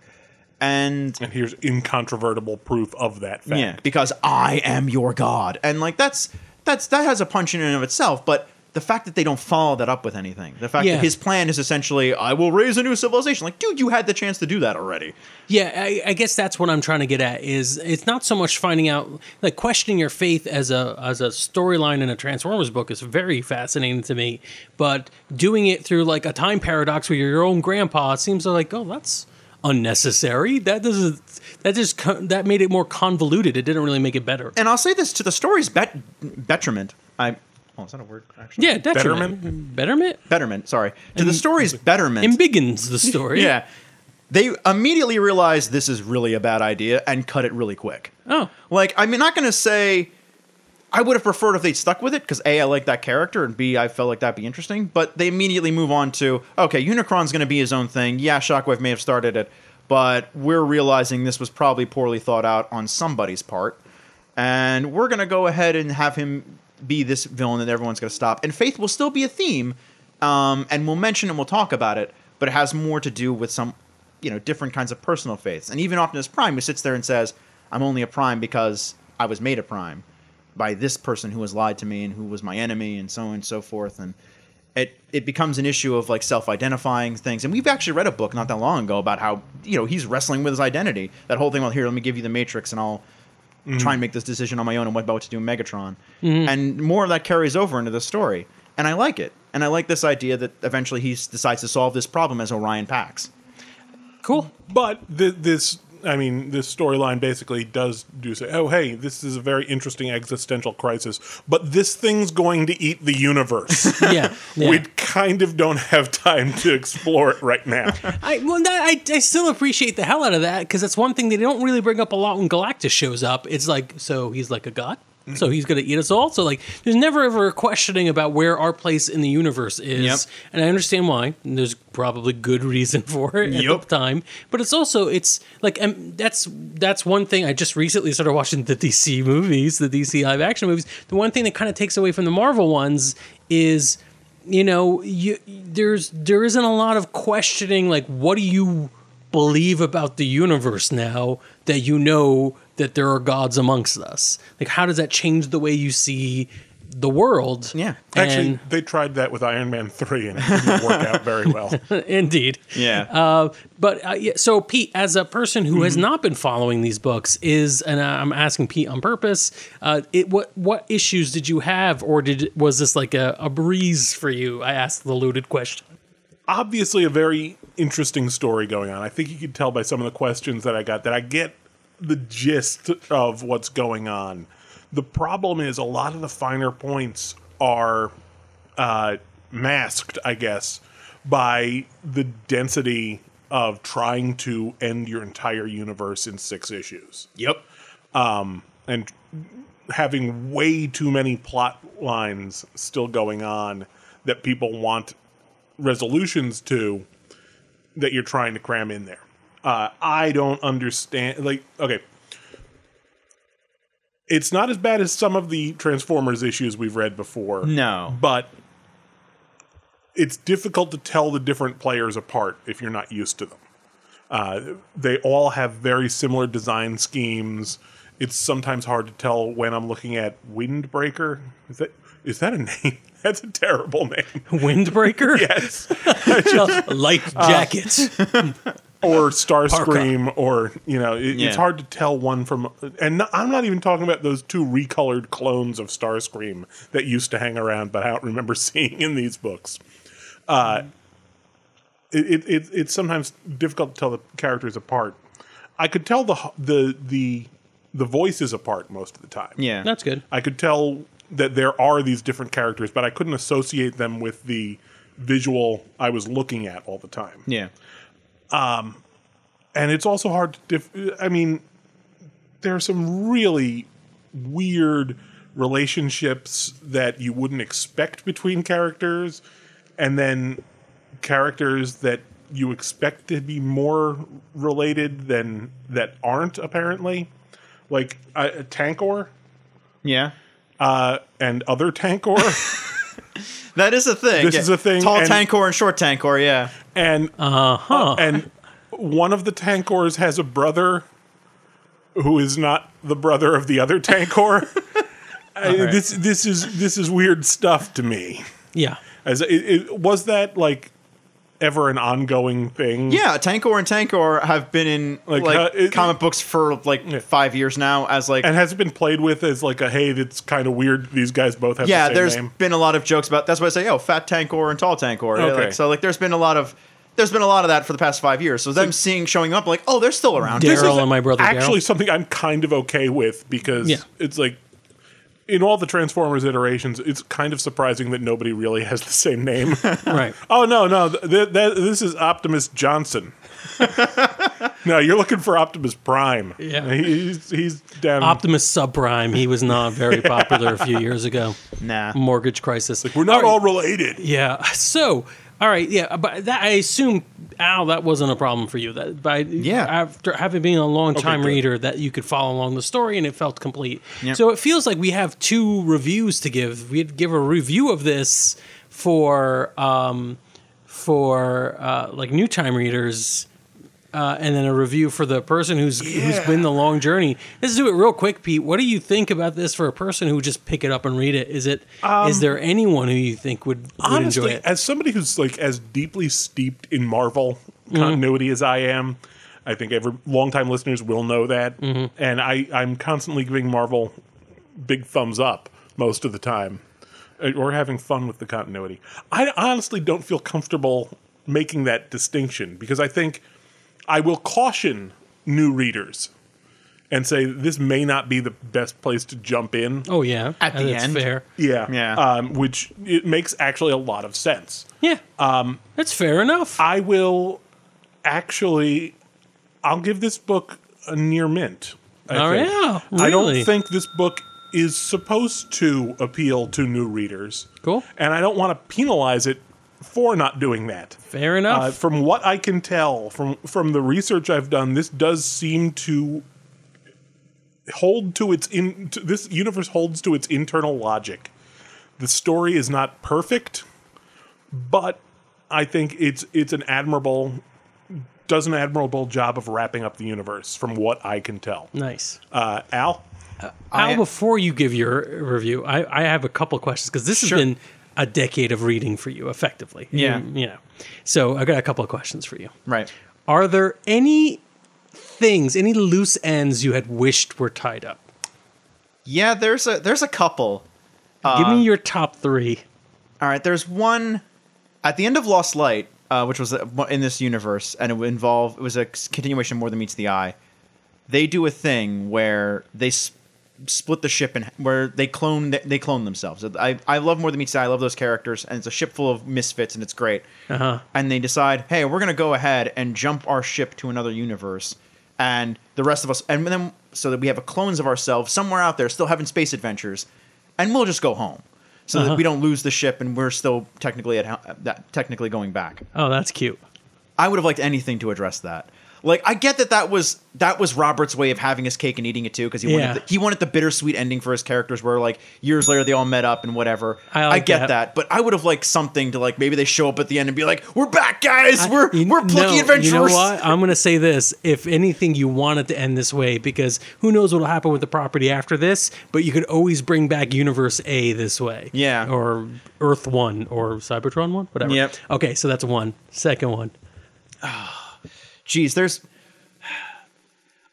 Speaker 3: And
Speaker 2: And here's incontrovertible proof of that fact.
Speaker 3: yeah, because I am your god. And like that's that's that has a punch in and of itself, but the fact that they don't follow that up with anything, the fact
Speaker 1: Yeah.
Speaker 3: that his plan is essentially, I will raise a new civilization. Like, dude, you had the chance to do that already.
Speaker 1: Yeah, I, I guess that's what I'm trying to get at. Is it's not so much finding out, like questioning your faith as a as a storyline in a Transformers book is very fascinating to me, but doing it through like a time paradox where you're your own grandpa seems like oh that's unnecessary. That doesn't that just that made it more convoluted. It didn't really make it better.
Speaker 3: And I'll say this to the story's bet- detriment. I oh, is that a word? Actually,
Speaker 1: Yeah, detriment, betterment,
Speaker 3: betterment. Sorry, to the story's betterment.
Speaker 1: embiggens the story.
Speaker 3: yeah, they immediately realize this is really a bad idea and cut it really quick.
Speaker 1: Oh,
Speaker 3: Like, I'm not going to say. I would have preferred if they'd stuck with it because A, I like that character, and B, I felt like that'd be interesting. But they immediately move on to okay, Unicron's going to be his own thing. Yeah, Shockwave may have started it, but we're realizing this was probably poorly thought out on somebody's part, and we're going to go ahead and have him be this villain that everyone's going to stop. And Faith will still be a theme, um, and we'll mention and we'll talk about it, but it has more to do with some, you know, different kinds of personal faiths. And even Optimus Prime, who sits there and says, "I'm only a Prime because I was made a Prime." by this person who has lied to me and who was my enemy and so on and so forth and it it becomes an issue of like self-identifying things and we've actually read a book not that long ago about how you know he's wrestling with his identity that whole thing well here let me give you the matrix and i'll try and mm-hmm. make this decision on my own and what about what to do in megatron. Mm-hmm. And more of that carries over into the story. And i like it. And i like this idea that eventually he decides to solve this problem as orion pax
Speaker 1: Cool.
Speaker 2: But th- this, I mean, this storyline basically does do say, oh, hey, this is a very interesting existential crisis, but this thing's going to eat the universe.
Speaker 1: Yeah. yeah.
Speaker 2: We kind of don't have time to explore it right now.
Speaker 1: I, well, that, I, I still appreciate the hell out of that because that's one thing they don't really bring up a lot when Galactus shows up. It's like, so he's like a god? So he's going to eat us all? So, like, there's never ever a questioning about where our place in the universe is.
Speaker 3: Yep.
Speaker 1: And I understand why. And there's probably good reason for it at
Speaker 3: Yep.
Speaker 1: the time. But it's also, it's like, um, that's that's one thing. I just recently started watching the DC movies, the DC live action movies. The one thing that kind of takes away from the Marvel ones is you know you there's there isn't a lot of questioning like what do you believe about the universe now that you know that there are gods amongst us like how does that change the way you see the world
Speaker 3: Yeah.
Speaker 2: Actually,
Speaker 1: And-
Speaker 2: they tried that with Iron Man 3 and it didn't work out very well.
Speaker 1: indeed
Speaker 3: yeah
Speaker 1: Uh, but uh, yeah, so Pete, as a person who
Speaker 3: Mm-hmm.
Speaker 1: has not been following these books, is and I'm asking Pete on purpose. Uh, it what what issues did you have, or did was this like a, a breeze for you? I asked the loaded question.
Speaker 2: obviously a very interesting story going on. I think you could tell by some of the questions that I got that I get the gist of what's going on. The problem is a lot of the finer points are uh, masked, I guess, by the density of trying to end your entire universe in six issues
Speaker 3: yep Um,
Speaker 2: and having way too many plot lines still going on that people want resolutions to that you're trying to cram in there. Uh, I don't understand. Like, okay, it's not as bad as some of the Transformers issues we've read before.
Speaker 3: no
Speaker 2: but it's difficult to tell the different players apart if you're not used to them. Uh, they all have very similar design schemes. It's sometimes hard to tell when I'm looking at Windbreaker. Is that is that a name? That's a terrible name.
Speaker 1: Windbreaker,
Speaker 2: yes, Just,
Speaker 1: light jacket.
Speaker 2: Or Starscream, or you know, it,
Speaker 3: Yeah.
Speaker 2: it's hard to tell one from. And no- I'm not even talking about those two recolored clones of Starscream that used to hang around, but I don't remember seeing in these books. Uh, it, it, it it's sometimes difficult to tell the characters apart. I could tell the the the the voices apart most of the time.
Speaker 3: yeah
Speaker 1: That's good.
Speaker 2: I could tell that there are these different characters, but I couldn't associate them with the visual I was looking at all the time
Speaker 3: yeah
Speaker 2: and it's also hard to dif- i mean there are some really weird relationships that you wouldn't expect between characters and then characters that you expect to be more related than that aren't apparently. Like uh, tankor.
Speaker 3: Yeah.
Speaker 2: Uh, and other tankor
Speaker 3: That is a thing.
Speaker 2: This is a thing,
Speaker 3: Tall
Speaker 2: and-
Speaker 3: Tankor and short Tankor, yeah.
Speaker 2: and
Speaker 1: Uh-huh.
Speaker 2: and one of the tankors has a brother who is not the brother of the other tankor. I- This this is this is weird stuff to me.
Speaker 1: Yeah.
Speaker 2: As it, it, was that like ever an ongoing thing?
Speaker 3: Yeah, Tankor and Tankor have been in
Speaker 2: Like,
Speaker 3: like,
Speaker 2: uh, it-
Speaker 3: comic books for like five years now as like
Speaker 2: And has it been played with as like a hey, that's kind of weird. These guys both have
Speaker 3: yeah,
Speaker 2: the same
Speaker 3: there's
Speaker 2: name.
Speaker 3: been a lot of jokes about. That's why I say, oh, fat Tankor and tall Tankor.
Speaker 2: Okay.
Speaker 3: Like, so like, there's been a lot of there's been a lot of that for the past five years. So them seeing showing up, like, oh, they're still around.
Speaker 1: Daryl and my brother
Speaker 2: actually
Speaker 1: Daryl.
Speaker 2: something I'm kind of okay with because
Speaker 1: Yeah.
Speaker 2: it's like in all the Transformers iterations, it's kind of surprising that nobody really has the same name.
Speaker 1: Right.
Speaker 2: oh no, no, th- th- th- this is Optimus Johnson. No, you're looking for Optimus Prime.
Speaker 1: Yeah.
Speaker 2: he's he's down.
Speaker 1: Optimus Subprime. He was not very popular a few years ago.
Speaker 3: Nah.
Speaker 1: Mortgage crisis.
Speaker 2: We're not
Speaker 1: right.
Speaker 2: all related.
Speaker 1: Yeah. So, all right. Yeah, but that, I assume Al, that wasn't a problem for you. That by
Speaker 3: Yeah.
Speaker 1: after having been a long time
Speaker 2: good.
Speaker 1: reader, that you could follow along the story and it felt complete.
Speaker 3: Yep.
Speaker 1: So it feels like we have two reviews to give. We'd give a review of this for um, for uh, like new time readers. Uh, and then a review for the person who's who's
Speaker 2: Yeah.
Speaker 1: been the long journey. Let's do it real quick, Pete. What do you think about this for a person who would just pick it up and read it? Is it is there anyone who you think would, would enjoy
Speaker 2: Honestly,
Speaker 1: it?
Speaker 2: as somebody who's like as deeply steeped in Marvel
Speaker 1: Mm-hmm.
Speaker 2: continuity as I am, I think every longtime listeners will know that.
Speaker 1: Mm-hmm.
Speaker 2: And I, I'm constantly giving Marvel big thumbs up most of the time, uh, or having fun with the continuity. I honestly don't feel comfortable making that distinction because I think I will caution new readers and say this may not be the best place to jump in.
Speaker 1: Oh yeah,
Speaker 3: At the
Speaker 1: That's
Speaker 3: end?
Speaker 1: fair.
Speaker 2: Yeah.
Speaker 3: Yeah.
Speaker 2: Um, which it makes actually a lot of sense.
Speaker 1: Yeah, um, that's fair enough.
Speaker 2: I will actually I'll give this book a near mint. I
Speaker 1: Oh,
Speaker 2: think.
Speaker 1: yeah?
Speaker 2: I don't think this book is supposed to appeal to new readers.
Speaker 1: Cool.
Speaker 2: And I don't want to penalize it for not doing that.
Speaker 1: fair enough.
Speaker 2: Uh, from what I can tell from from the research I've done, this does seem to hold to its in to, this universe holds to its internal logic. The story is not perfect, but I think it's it's an admirable does an admirable job of wrapping up the universe from what I can tell.
Speaker 1: nice.
Speaker 2: Uh, Al,
Speaker 1: Al, before you give your review, I, I have a couple questions because this
Speaker 3: Sure.
Speaker 1: has been a decade of reading for you, effectively.
Speaker 3: Yeah.
Speaker 1: You, you know. So I got a couple of questions for you.
Speaker 3: Right.
Speaker 1: Are there any things, any loose ends you had wished were tied up?
Speaker 3: Yeah, there's a there's a couple.
Speaker 1: Give me your top three.
Speaker 3: All right, there's one at the end of Lost Light, uh, which was uh, in this universe, and it would involve it was a continuation of more than meets the eye. They do a thing where they split the ship and where they clone they clone themselves. I I love more than meets the eye. I love those characters, and it's a ship full of misfits, and it's great.
Speaker 1: Uh-huh.
Speaker 3: And they decide, hey, we're gonna go ahead and jump our ship to another universe, and the rest of us, and then so that we have a clones of ourselves somewhere out there, still having space adventures, and we'll just go home, so
Speaker 1: Uh-huh.
Speaker 3: that we don't lose the ship, and we're still technically at ho- that technically going back.
Speaker 1: Oh, that's cute.
Speaker 3: I would have liked anything to address that. Like I get that that was that was Roberts' way of having his cake and eating it too because he
Speaker 1: Yeah.
Speaker 3: wanted the, he wanted the bittersweet ending for his characters where like years later they all met up and whatever.
Speaker 1: I like
Speaker 3: get
Speaker 1: that.
Speaker 3: that. but I would have liked something to like maybe they show up at the end and be like, "We're back, guys. We're
Speaker 1: You-
Speaker 3: we're plucky
Speaker 1: no,
Speaker 3: adventurers."
Speaker 1: You know what? I'm going to say this. If anything, you want it to end this way because who knows what will happen with the property after this, but you could always bring back Universe A this way.
Speaker 3: Yeah.
Speaker 1: Or Earth 1 or Cybertron 1, whatever.
Speaker 3: Yep.
Speaker 1: Okay, so that's one. Second one.
Speaker 3: Jeez, there's.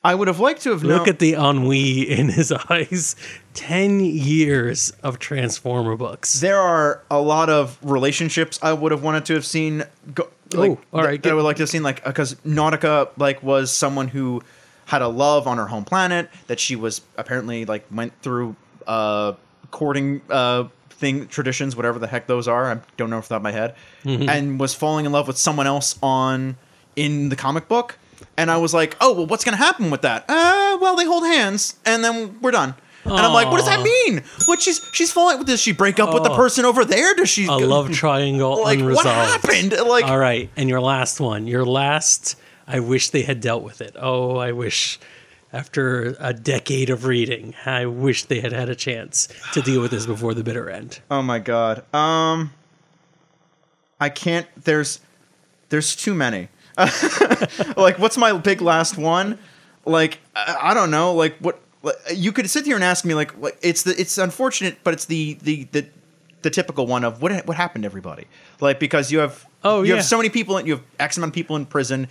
Speaker 3: I would have liked to have known.
Speaker 1: Look at the ennui in his eyes. 10 years of Transformer books.
Speaker 3: there are a lot of relationships I would have wanted to have seen. Go, like,
Speaker 1: Oh, all right,
Speaker 3: that I would like to have seen like because Nautica like was someone who had a love on her home planet that she was apparently like went through uh courting uh thing traditions whatever the heck those are I don't know off the top of my head
Speaker 1: Mm-hmm.
Speaker 3: and was falling in love with someone else on in the comic book and I was like oh well what's gonna happen with that uh well they hold hands and then we're done. And I'm like, what does that
Speaker 1: Aw.
Speaker 3: mean? What she's she's falling? With does she break up with the
Speaker 1: Oh.
Speaker 3: person over there? Does she
Speaker 1: A love triangle
Speaker 3: like
Speaker 1: unresolved.
Speaker 3: what happened? Like
Speaker 1: All right, and your last one. Your last. I wish they had dealt with it. Oh, I wish. After a decade of reading, I wish they had had a chance to deal with this before the bitter end.
Speaker 3: Oh my god. Um I can't there's there's too many. like what's my big last one? Like I, I don't know, like what like, you could sit here and ask me like like it's the it's unfortunate but it's the the the the typical one of what what happened to everybody. Like because you have
Speaker 1: Oh,
Speaker 3: you
Speaker 1: yeah.
Speaker 3: have so many people and you have X amount of people in prison.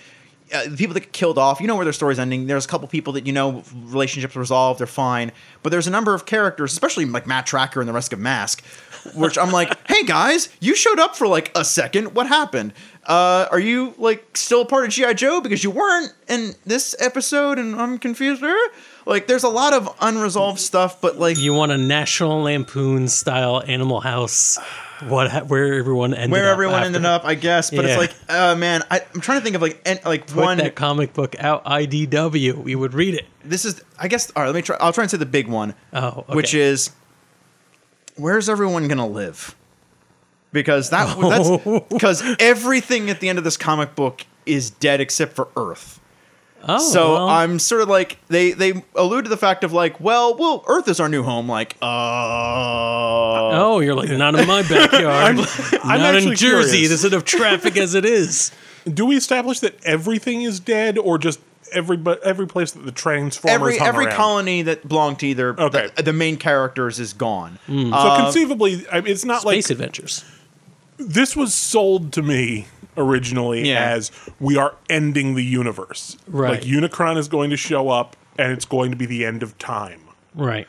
Speaker 3: Uh, the people that get killed off, you know where their story's ending. There's a couple people that you know relationships resolved, they're fine. But there's a number of characters, especially like Matt Trakker and the rest of Mask, which I'm like, hey guys, you showed up for like a second. What happened? Uh, are you like still a part of GI Joe because you weren't in this episode? And I'm confused. Like there's a lot of unresolved stuff, but like
Speaker 1: You want a National Lampoon style Animal House? What? Where everyone ended
Speaker 3: where
Speaker 1: up
Speaker 3: everyone
Speaker 1: after.
Speaker 3: ended up, I guess. But
Speaker 1: Yeah.
Speaker 3: it's like, uh, man, I, I'm trying to think of like en- like
Speaker 1: Put
Speaker 3: one.
Speaker 1: that comic book out. IDW. We would read it.
Speaker 3: This is, I guess. All right, let me try. I'll try and say the big one,
Speaker 1: Oh, okay.
Speaker 3: which is, where's everyone gonna live? Because that that's because everything at the end of this comic book is dead except for Earth.
Speaker 1: Oh,
Speaker 3: So
Speaker 1: well,
Speaker 3: I'm sort of like they they allude to the fact of like, well, well, Earth is our new home. Like, uh,
Speaker 1: Oh, you're like not in my backyard.
Speaker 2: I'm
Speaker 1: not in
Speaker 2: actually
Speaker 1: Jersey.
Speaker 2: curious.
Speaker 1: There's enough traffic as it is.
Speaker 2: Do we establish that everything is dead, or just every but every place that the Transformers
Speaker 3: every
Speaker 2: hung
Speaker 3: every
Speaker 2: around?
Speaker 3: colony that belonged to either
Speaker 2: Okay.
Speaker 3: the, the main characters is gone.
Speaker 2: So conceivably, I- it's not
Speaker 1: Space
Speaker 2: like space
Speaker 1: adventures.
Speaker 2: this was sold to me originally
Speaker 3: Yeah.
Speaker 2: as we are ending the universe.
Speaker 1: Right.
Speaker 2: Like Unicron is going to show up, and it's going to be the end of time,
Speaker 1: Right.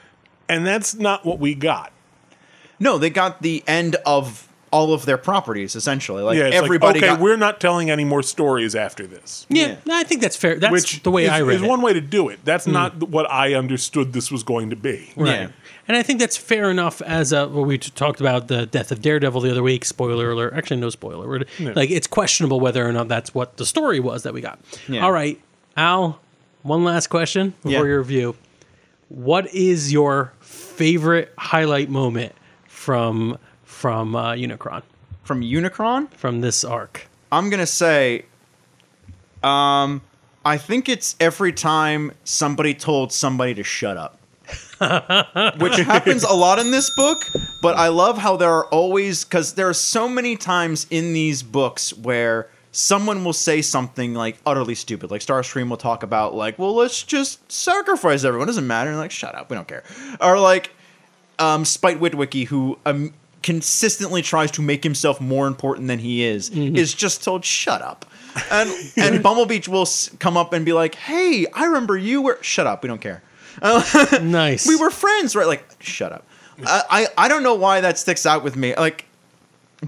Speaker 2: and that's not what we got.
Speaker 3: No, they got the end of all of their properties essentially. Like
Speaker 2: Yeah, it's
Speaker 3: everybody
Speaker 2: like, okay,
Speaker 3: got
Speaker 2: we're not telling any more stories after this.
Speaker 1: Yeah,
Speaker 3: Yeah.
Speaker 1: no, I think that's fair. That's
Speaker 2: Which
Speaker 1: the way
Speaker 2: is,
Speaker 1: I read
Speaker 2: is
Speaker 1: it.
Speaker 2: one way to do it. That's mm. not what I understood this was going to be.
Speaker 1: Right.
Speaker 3: Yeah.
Speaker 1: And I think that's fair enough as uh, well, we talked about the death of Daredevil the other week. Spoiler alert. Actually, no spoiler. Like, it's questionable whether or not that's what the story was that we got.
Speaker 3: Yeah.
Speaker 1: All right. Al, one last question before
Speaker 3: Yeah.
Speaker 1: your review. What is your favorite highlight moment from from uh, Unicron,
Speaker 3: from Unicron.
Speaker 1: from this arc?
Speaker 3: I'm gonna say, um, I think it's every time somebody told somebody to shut up. Which happens a lot in this book, but I love how there are always because there are so many times in these books where someone will say something like utterly stupid. Like Starscream will talk about like, well, let's just sacrifice everyone. It doesn't matter. And like, shut up, we don't care. Or like um, Spike Witwicky, who um, consistently tries to make himself more important than he is, is just told, "Shut up." And and Bumblebee will come up and be like, "Hey, I remember you were." Shut up. We don't care.
Speaker 1: Nice.
Speaker 3: We were friends, right? Like, shut up. I, I I don't know why that sticks out with me. Like,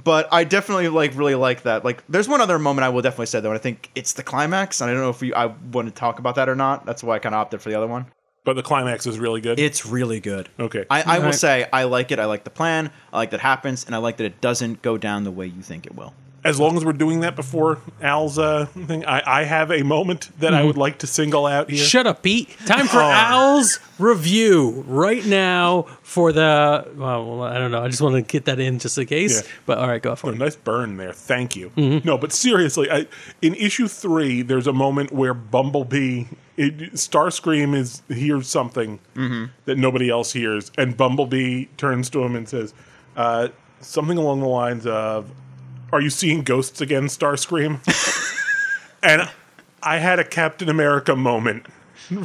Speaker 3: but I definitely like really like that. Like, there's one other moment I will definitely say though, and I think it's the climax. And I don't know if you I want to talk about that or not. That's why I kind of opted for the other one.
Speaker 2: But the climax is really good.
Speaker 3: It's really good.
Speaker 2: Okay.
Speaker 3: I, I will
Speaker 1: Alright.
Speaker 3: say I like it. I like the plan. I like that it happens, and I like that it doesn't go down the way you think it will.
Speaker 2: As long as we're doing that before Al's uh, thing, I, I have a moment that I would like to single out here.
Speaker 1: Shut up, Pete. Time for
Speaker 2: Oh.
Speaker 1: Al's review right now for the. Well, I don't know. I just want to get that in just in case.
Speaker 2: Yeah.
Speaker 1: But all right, go for
Speaker 2: Oh,
Speaker 1: it.
Speaker 2: nice burn there. Thank you. No, but seriously, I, in issue three, there's a moment where Bumblebee, it, Starscream is hears something that nobody else hears, and Bumblebee turns to him and says uh, something along the lines of, "Are you seeing ghosts again, Starscream?" and I had a Captain America moment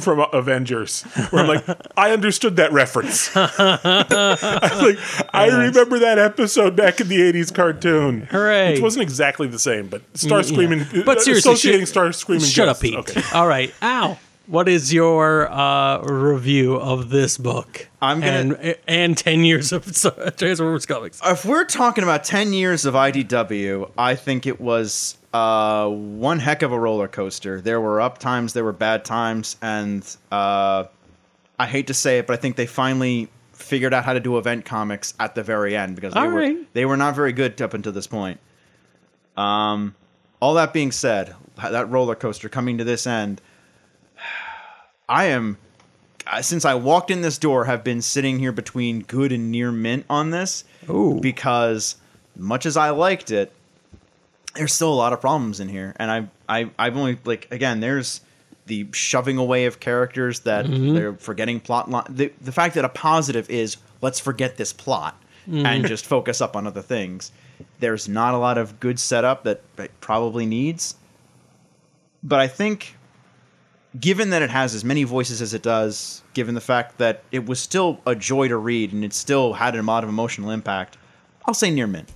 Speaker 2: from Avengers where I'm like, I understood that reference. I, like, I remember that episode back in the '80s cartoon.
Speaker 1: Hooray.
Speaker 2: Which wasn't exactly the same, but Starscream and
Speaker 1: But uh, seriously,
Speaker 2: associating
Speaker 1: shut-
Speaker 2: Starscream and
Speaker 1: Shut up. Pete.
Speaker 2: Okay.
Speaker 1: All right, Al. What is your uh, review of this book?
Speaker 3: I'm gonna-
Speaker 1: and and ten years of Transformers comics.
Speaker 3: If we're talking about 10 years of IDW, I think it was uh, one heck of a roller coaster. There were up times, there were bad times, and uh, I hate to say it, but I think they finally figured out how to do event comics at the very end because they,
Speaker 1: All
Speaker 3: were,
Speaker 1: right.
Speaker 3: they were not very good up until this point. Um, all that being said, that roller coaster coming to this end, I am uh, since I walked in this door, have been sitting here between good and near mint on this.
Speaker 1: Ooh.
Speaker 3: Because much as I liked it, there's still a lot of problems in here, and I, I, I've only like again, there's the shoving away of characters that they're forgetting plot line. The, the fact that a positive is let's forget this plot and just focus up on other things. There's not a lot of good setup that it probably needs, but I think given that it has as many voices as it does, given the fact that it was still a joy to read and it still had a lot of emotional impact, I'll say near mint.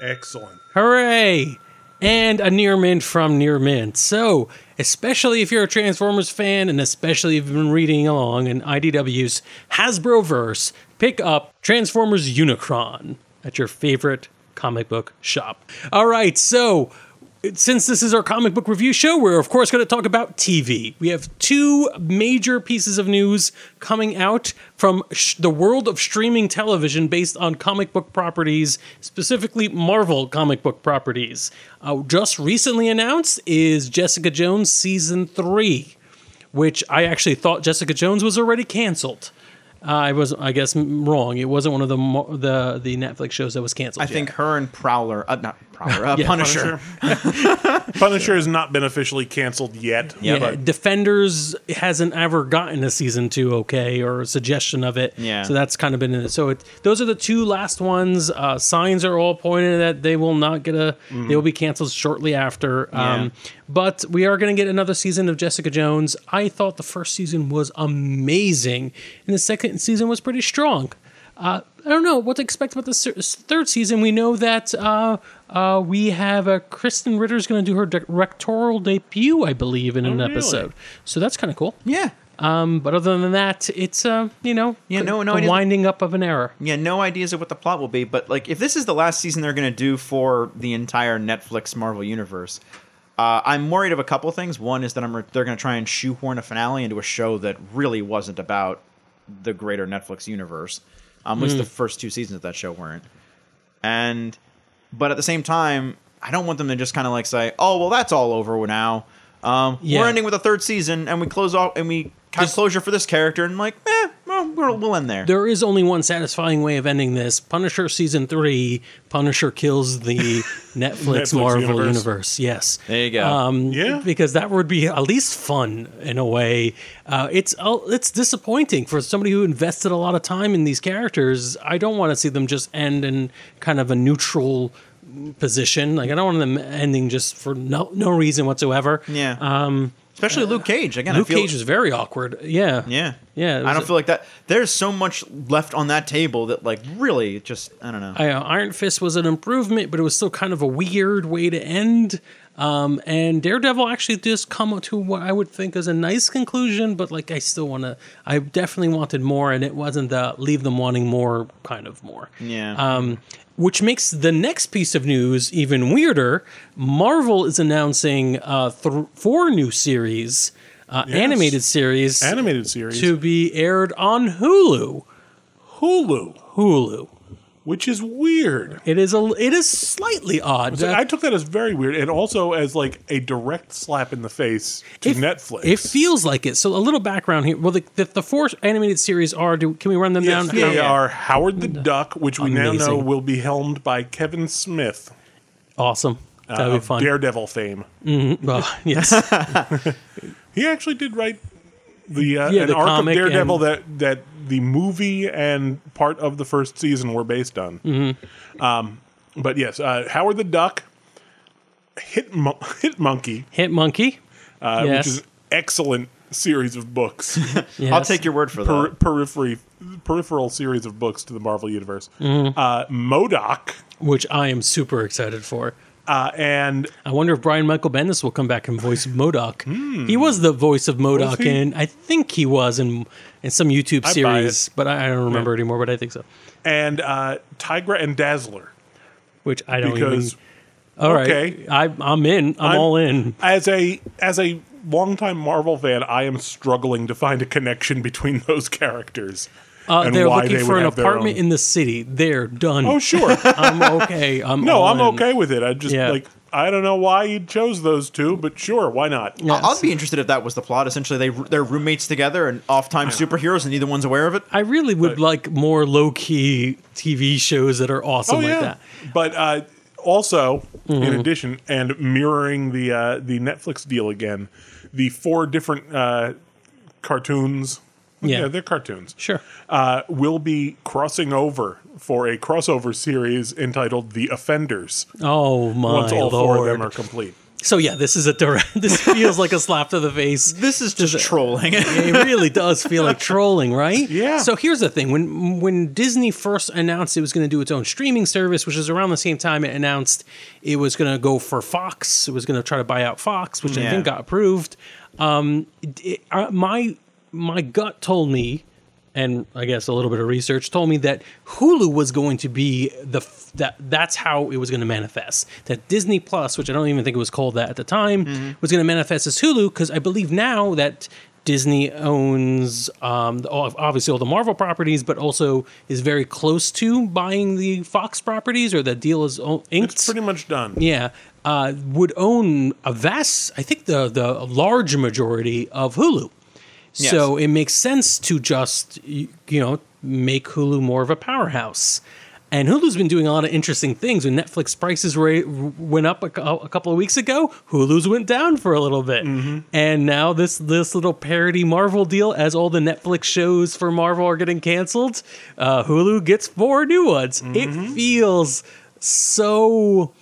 Speaker 2: Excellent.
Speaker 1: Hooray! And a near mint from near mint. So, especially if you're a Transformers fan, and especially if you've been reading along in IDW's Hasbro verse, pick up Transformers Unicron at your favorite comic book shop. All right, so since this is our comic book review show, we're of course going to talk about TV. We have two major pieces of news coming out from sh- the world of streaming television based on comic book properties, specifically Marvel comic book properties. Uh, just recently announced is Jessica Jones season three, which I actually thought Jessica Jones was already canceled. Uh, I was, I guess, wrong. It wasn't one of the the the Netflix shows that was canceled.
Speaker 3: I
Speaker 1: yet.
Speaker 3: think her and Prowler, uh, not Prowler, uh,
Speaker 1: Yeah,
Speaker 3: Punisher.
Speaker 2: Punisher has not been officially canceled yet.
Speaker 1: Yeah,
Speaker 2: but
Speaker 1: Defenders hasn't ever gotten a season two okay or a suggestion of it.
Speaker 3: Yeah.
Speaker 1: So that's kind of been in it. So it, those are the two last ones. Uh, signs are all pointed that they will not get a, they will be canceled shortly after. Um, but we are going to get another season of Jessica Jones. I thought the first season was amazing, and the second season was pretty strong. Uh, I don't know what to expect about the third season. We know that uh, uh, we have uh, Krysten Ritter's going to do her directorial debut, I believe, in an
Speaker 2: really?
Speaker 1: episode. So that's kind of cool.
Speaker 3: Yeah.
Speaker 1: Um, but other than that, it's uh, you know,
Speaker 3: Yeah, no- no
Speaker 1: the winding up of an era.
Speaker 3: Yeah, no ideas of what the plot will be, but like if this is the last season they're going to do for the entire Netflix Marvel universe, uh, I'm worried of a couple things. One is that I'm they're going to try and shoehorn a finale into a show that really wasn't about the greater Netflix universe. Um, at least the first two seasons of that show weren't. And but at the same time, I don't want them to just kind of like say, "Oh, well, that's all over now. Um,
Speaker 1: Yeah.
Speaker 3: We're ending with a third season, and we close off, and we have closure for this character." And like, eh, well, we'll, we'll end there.
Speaker 1: There is only one satisfying way of ending this. Punisher season three. Punisher kills the Netflix,
Speaker 2: Netflix
Speaker 1: Marvel universe.
Speaker 2: universe.
Speaker 1: Yes.
Speaker 3: There you go.
Speaker 1: Um,
Speaker 2: Yeah.
Speaker 1: because that would be at least fun in a way. Uh, it's uh, it's disappointing for somebody who invested a lot of time in these characters. I don't want to see them just end in kind of a neutral position. Like I don't want them ending just for no no reason whatsoever.
Speaker 3: Yeah.
Speaker 1: Um,
Speaker 3: Especially Luke Cage. Again,
Speaker 1: Luke
Speaker 3: I feel,
Speaker 1: Cage is very awkward. Yeah.
Speaker 3: Yeah.
Speaker 1: Yeah,
Speaker 3: I don't
Speaker 1: a-
Speaker 3: feel like that. There's so much left on that table that, like, really, just I don't know.
Speaker 1: I, uh, Iron Fist was an improvement, but it was still kind of a weird way to end. Um, and Daredevil actually just come to what I would think is a nice conclusion, but like I still want to. I definitely wanted more, and it wasn't the leave them wanting more kind of more.
Speaker 3: yeah.
Speaker 1: Um, which makes the next piece of news even weirder. Marvel is announcing uh, th- four new series, uh, animated series,
Speaker 2: animated series
Speaker 1: to be aired on Hulu.
Speaker 2: Hulu,
Speaker 1: Hulu.
Speaker 2: Which is weird.
Speaker 1: It is a. It is slightly odd.
Speaker 2: So I took that as very weird, and also as like a direct slap in the face to
Speaker 1: It-
Speaker 2: Netflix.
Speaker 1: It feels like it. So a little background here. Well, the, the, the four animated series are. Do, can we run them
Speaker 2: yes,
Speaker 1: down?
Speaker 2: they
Speaker 3: yeah.
Speaker 2: are Howard the Duck, which we now know will be helmed by Kevin Smith
Speaker 1: Awesome.
Speaker 2: uh,
Speaker 1: That'd be fun.
Speaker 2: Daredevil fame.
Speaker 1: Well, yes.
Speaker 2: He actually did write the uh,
Speaker 1: Yeah,
Speaker 2: an
Speaker 1: the
Speaker 2: arc of Daredevil that that the movie and part of the first season were based on.
Speaker 1: Mm-hmm.
Speaker 2: Um, but yes, uh, Howard the Duck, Hit Mo- Hit Monkey,
Speaker 1: Hit Monkey.
Speaker 2: uh,
Speaker 1: Yes.
Speaker 2: which is an excellent series of books.
Speaker 1: Yes.
Speaker 3: I'll take your word for
Speaker 2: per-
Speaker 3: that.
Speaker 2: periphery peripheral series of books to the Marvel universe.
Speaker 1: Mm-hmm.
Speaker 2: Uh, MODOK
Speaker 1: which I am super excited for.
Speaker 2: Uh, and
Speaker 1: I wonder if Brian Michael Bendis will come back and voice MODOK. He was the voice of
Speaker 2: MODOK,
Speaker 1: and I think he was in in some YouTube
Speaker 2: buy
Speaker 1: series, but I, I don't remember anymore. But I think so.
Speaker 2: and uh, Tigra and Dazzler.
Speaker 1: Which I don't
Speaker 2: Because
Speaker 1: even. All right,
Speaker 2: okay.
Speaker 1: I, I'm in. I'm,
Speaker 2: I'm-
Speaker 1: all in.
Speaker 2: as a as a longtime Marvel fan, I am struggling to find a connection between those characters.
Speaker 1: Uh,
Speaker 2: and
Speaker 1: they're
Speaker 2: why
Speaker 1: looking
Speaker 2: they
Speaker 1: for an apartment
Speaker 2: own-
Speaker 1: in the city. They're done.
Speaker 2: Oh sure,
Speaker 1: I'm okay. I'm
Speaker 2: no, I'm
Speaker 1: in.
Speaker 2: okay with it. I just
Speaker 1: Yeah.
Speaker 2: like I don't know why he chose those two, but sure, why not?
Speaker 1: Yes.
Speaker 3: I'll be interested if that was the plot. Essentially, they they're roommates together and off-time superheroes, and neither one's aware of it.
Speaker 1: I really would like more low key TV shows that are awesome
Speaker 2: Oh
Speaker 1: like
Speaker 2: yeah,
Speaker 1: that.
Speaker 2: but uh, also in
Speaker 1: Mm-hmm.
Speaker 2: addition, and mirroring the uh, the Netflix deal again, the four different uh, cartoons.
Speaker 1: Yeah.
Speaker 2: they're cartoons.
Speaker 1: Sure.
Speaker 2: uh, will be crossing over for a crossover series entitled The Offenders
Speaker 1: Oh my
Speaker 2: once all
Speaker 1: lord.
Speaker 2: four of them are complete.
Speaker 1: so yeah, this is a direct. This feels like a slap to the face.
Speaker 3: This is just trolling.
Speaker 1: it really does feel like trolling, right?
Speaker 2: Yeah.
Speaker 1: So here's the thing: when when Disney first announced it was going to do its own streaming service, which is around the same time it announced it was going to go for Fox, it was going to try to buy out Fox, which I think got approved. Um, it- uh, my my gut told me, and I guess a little bit of research told me that Hulu was going to be the f- that that's how it was going to manifest. That Disney Plus, which I don't even think it was called that at the time, was going to manifest as Hulu because I believe now that Disney owns um, obviously all the Marvel properties, but also is very close to buying the Fox properties, or the deal is inked.
Speaker 2: It's pretty much done.
Speaker 1: yeah, uh, would own a vast, I think the the large majority of Hulu. So it makes sense to just you know make Hulu more of a powerhouse. And Hulu's been doing a lot of interesting things. When Netflix prices ra- went up a, a couple of weeks ago, Hulu's went down for a little bit. And now this this little parody Marvel deal, as all the Netflix shows for Marvel are getting canceled, uh, Hulu gets four new ones. It feels so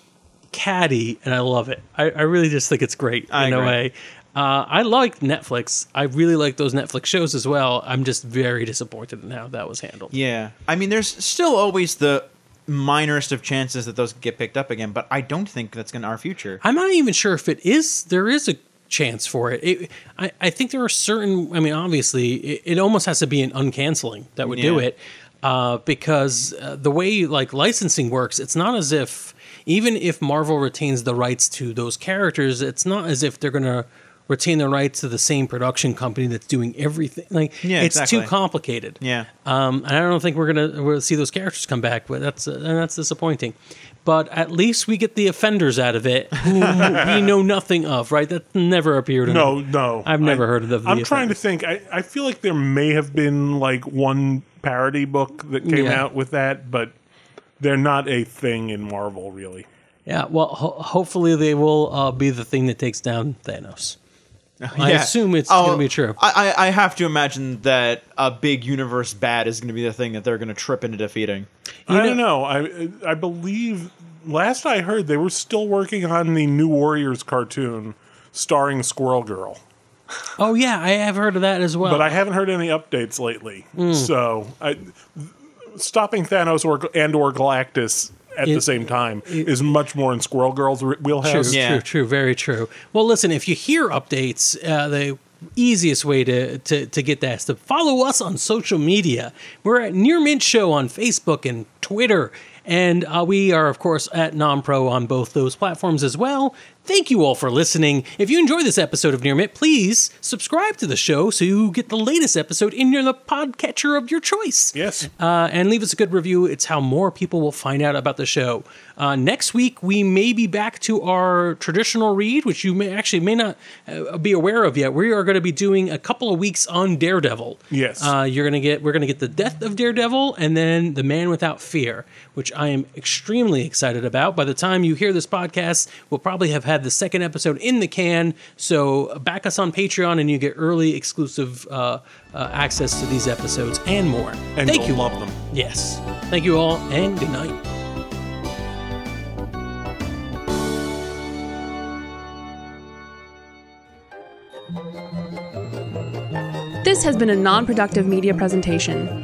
Speaker 1: catty, and I love it. I, I really just think it's great
Speaker 3: I
Speaker 1: in a way. Uh, I like Netflix. I really like those Netflix shows as well. I'm just very disappointed in how that was handled.
Speaker 3: Yeah. I mean, there's still always the minorest of chances that those get picked up again, but I don't think that's going to our future.
Speaker 1: I'm not even sure if it is. There is a chance for it. it I, I think there are certain. I mean, obviously, it, it almost has to be an uncanceling that would do it, uh, because uh, the way like licensing works, it's not as if even if Marvel retains the rights to those characters, it's not as if they're gonna retain the rights to the same production company that's doing everything. Like,
Speaker 3: Yeah,
Speaker 1: it's
Speaker 3: exactly.
Speaker 1: too complicated.
Speaker 3: Yeah.
Speaker 1: Um, and I don't think we're gonna we'll see those characters come back, but that's uh, and that's disappointing. But at least we get the offenders out of it, who we know nothing of. Right? That never appeared. In
Speaker 2: No, no.
Speaker 1: I've never
Speaker 2: I-
Speaker 1: heard of the.
Speaker 2: I'm
Speaker 1: the
Speaker 2: trying to think. I, I feel like there may have been like one parody book that came
Speaker 1: Yeah.
Speaker 2: out with that, but they're not a thing in Marvel, really.
Speaker 1: Yeah. Well, ho- hopefully they will uh, be the thing that takes down Thanos. I
Speaker 3: Yeah.
Speaker 1: assume it's
Speaker 3: Oh,
Speaker 1: going to be true.
Speaker 3: I, I I have to imagine that a big universe bad is going to be the thing that they're going to trip into defeating.
Speaker 2: I
Speaker 1: know-
Speaker 2: don't know. I I believe last I heard they were still working on the New Warriors cartoon starring Squirrel Girl,
Speaker 1: oh yeah, I have heard of that as well.
Speaker 2: but I haven't heard any updates lately.
Speaker 1: Hmm.
Speaker 2: So I, stopping Thanos or and or Galactus at the same time is much more in Squirrel Girl's re-
Speaker 1: True,
Speaker 2: wheelhouse.
Speaker 3: Yeah.
Speaker 1: true, true, very true. Well, listen, if you hear updates, uh, the easiest way to, to, to get that is to follow us on social media. We're at Near Mint Show on Facebook and Twitter. And uh, we are, of course, at NonPro on both those platforms as well. Thank you all for listening. If you enjoyed this episode of Near Mint, please subscribe to the show so you get the latest episode in your the podcatcher of your choice
Speaker 2: Yes.
Speaker 1: uh, and leave us a good review. It's how more people will find out about the show. Uh, next week, we may be back to our traditional read, which you may actually may not uh, be aware of yet. We are going to be doing a couple of weeks on Daredevil.
Speaker 2: Yes.
Speaker 1: uh, you're going to get we're going to get the death of Daredevil and then the Man Without Fear, which I am extremely excited about. By the time you hear this podcast, we'll probably have had the second episode in the can. So back us on Patreon, and you get early exclusive uh, uh, access to these episodes and more.
Speaker 2: And
Speaker 1: Thank
Speaker 2: you'll
Speaker 1: you.
Speaker 2: love them.
Speaker 1: Yes. Thank you all, and good night.
Speaker 4: This has been a non productive media presentation.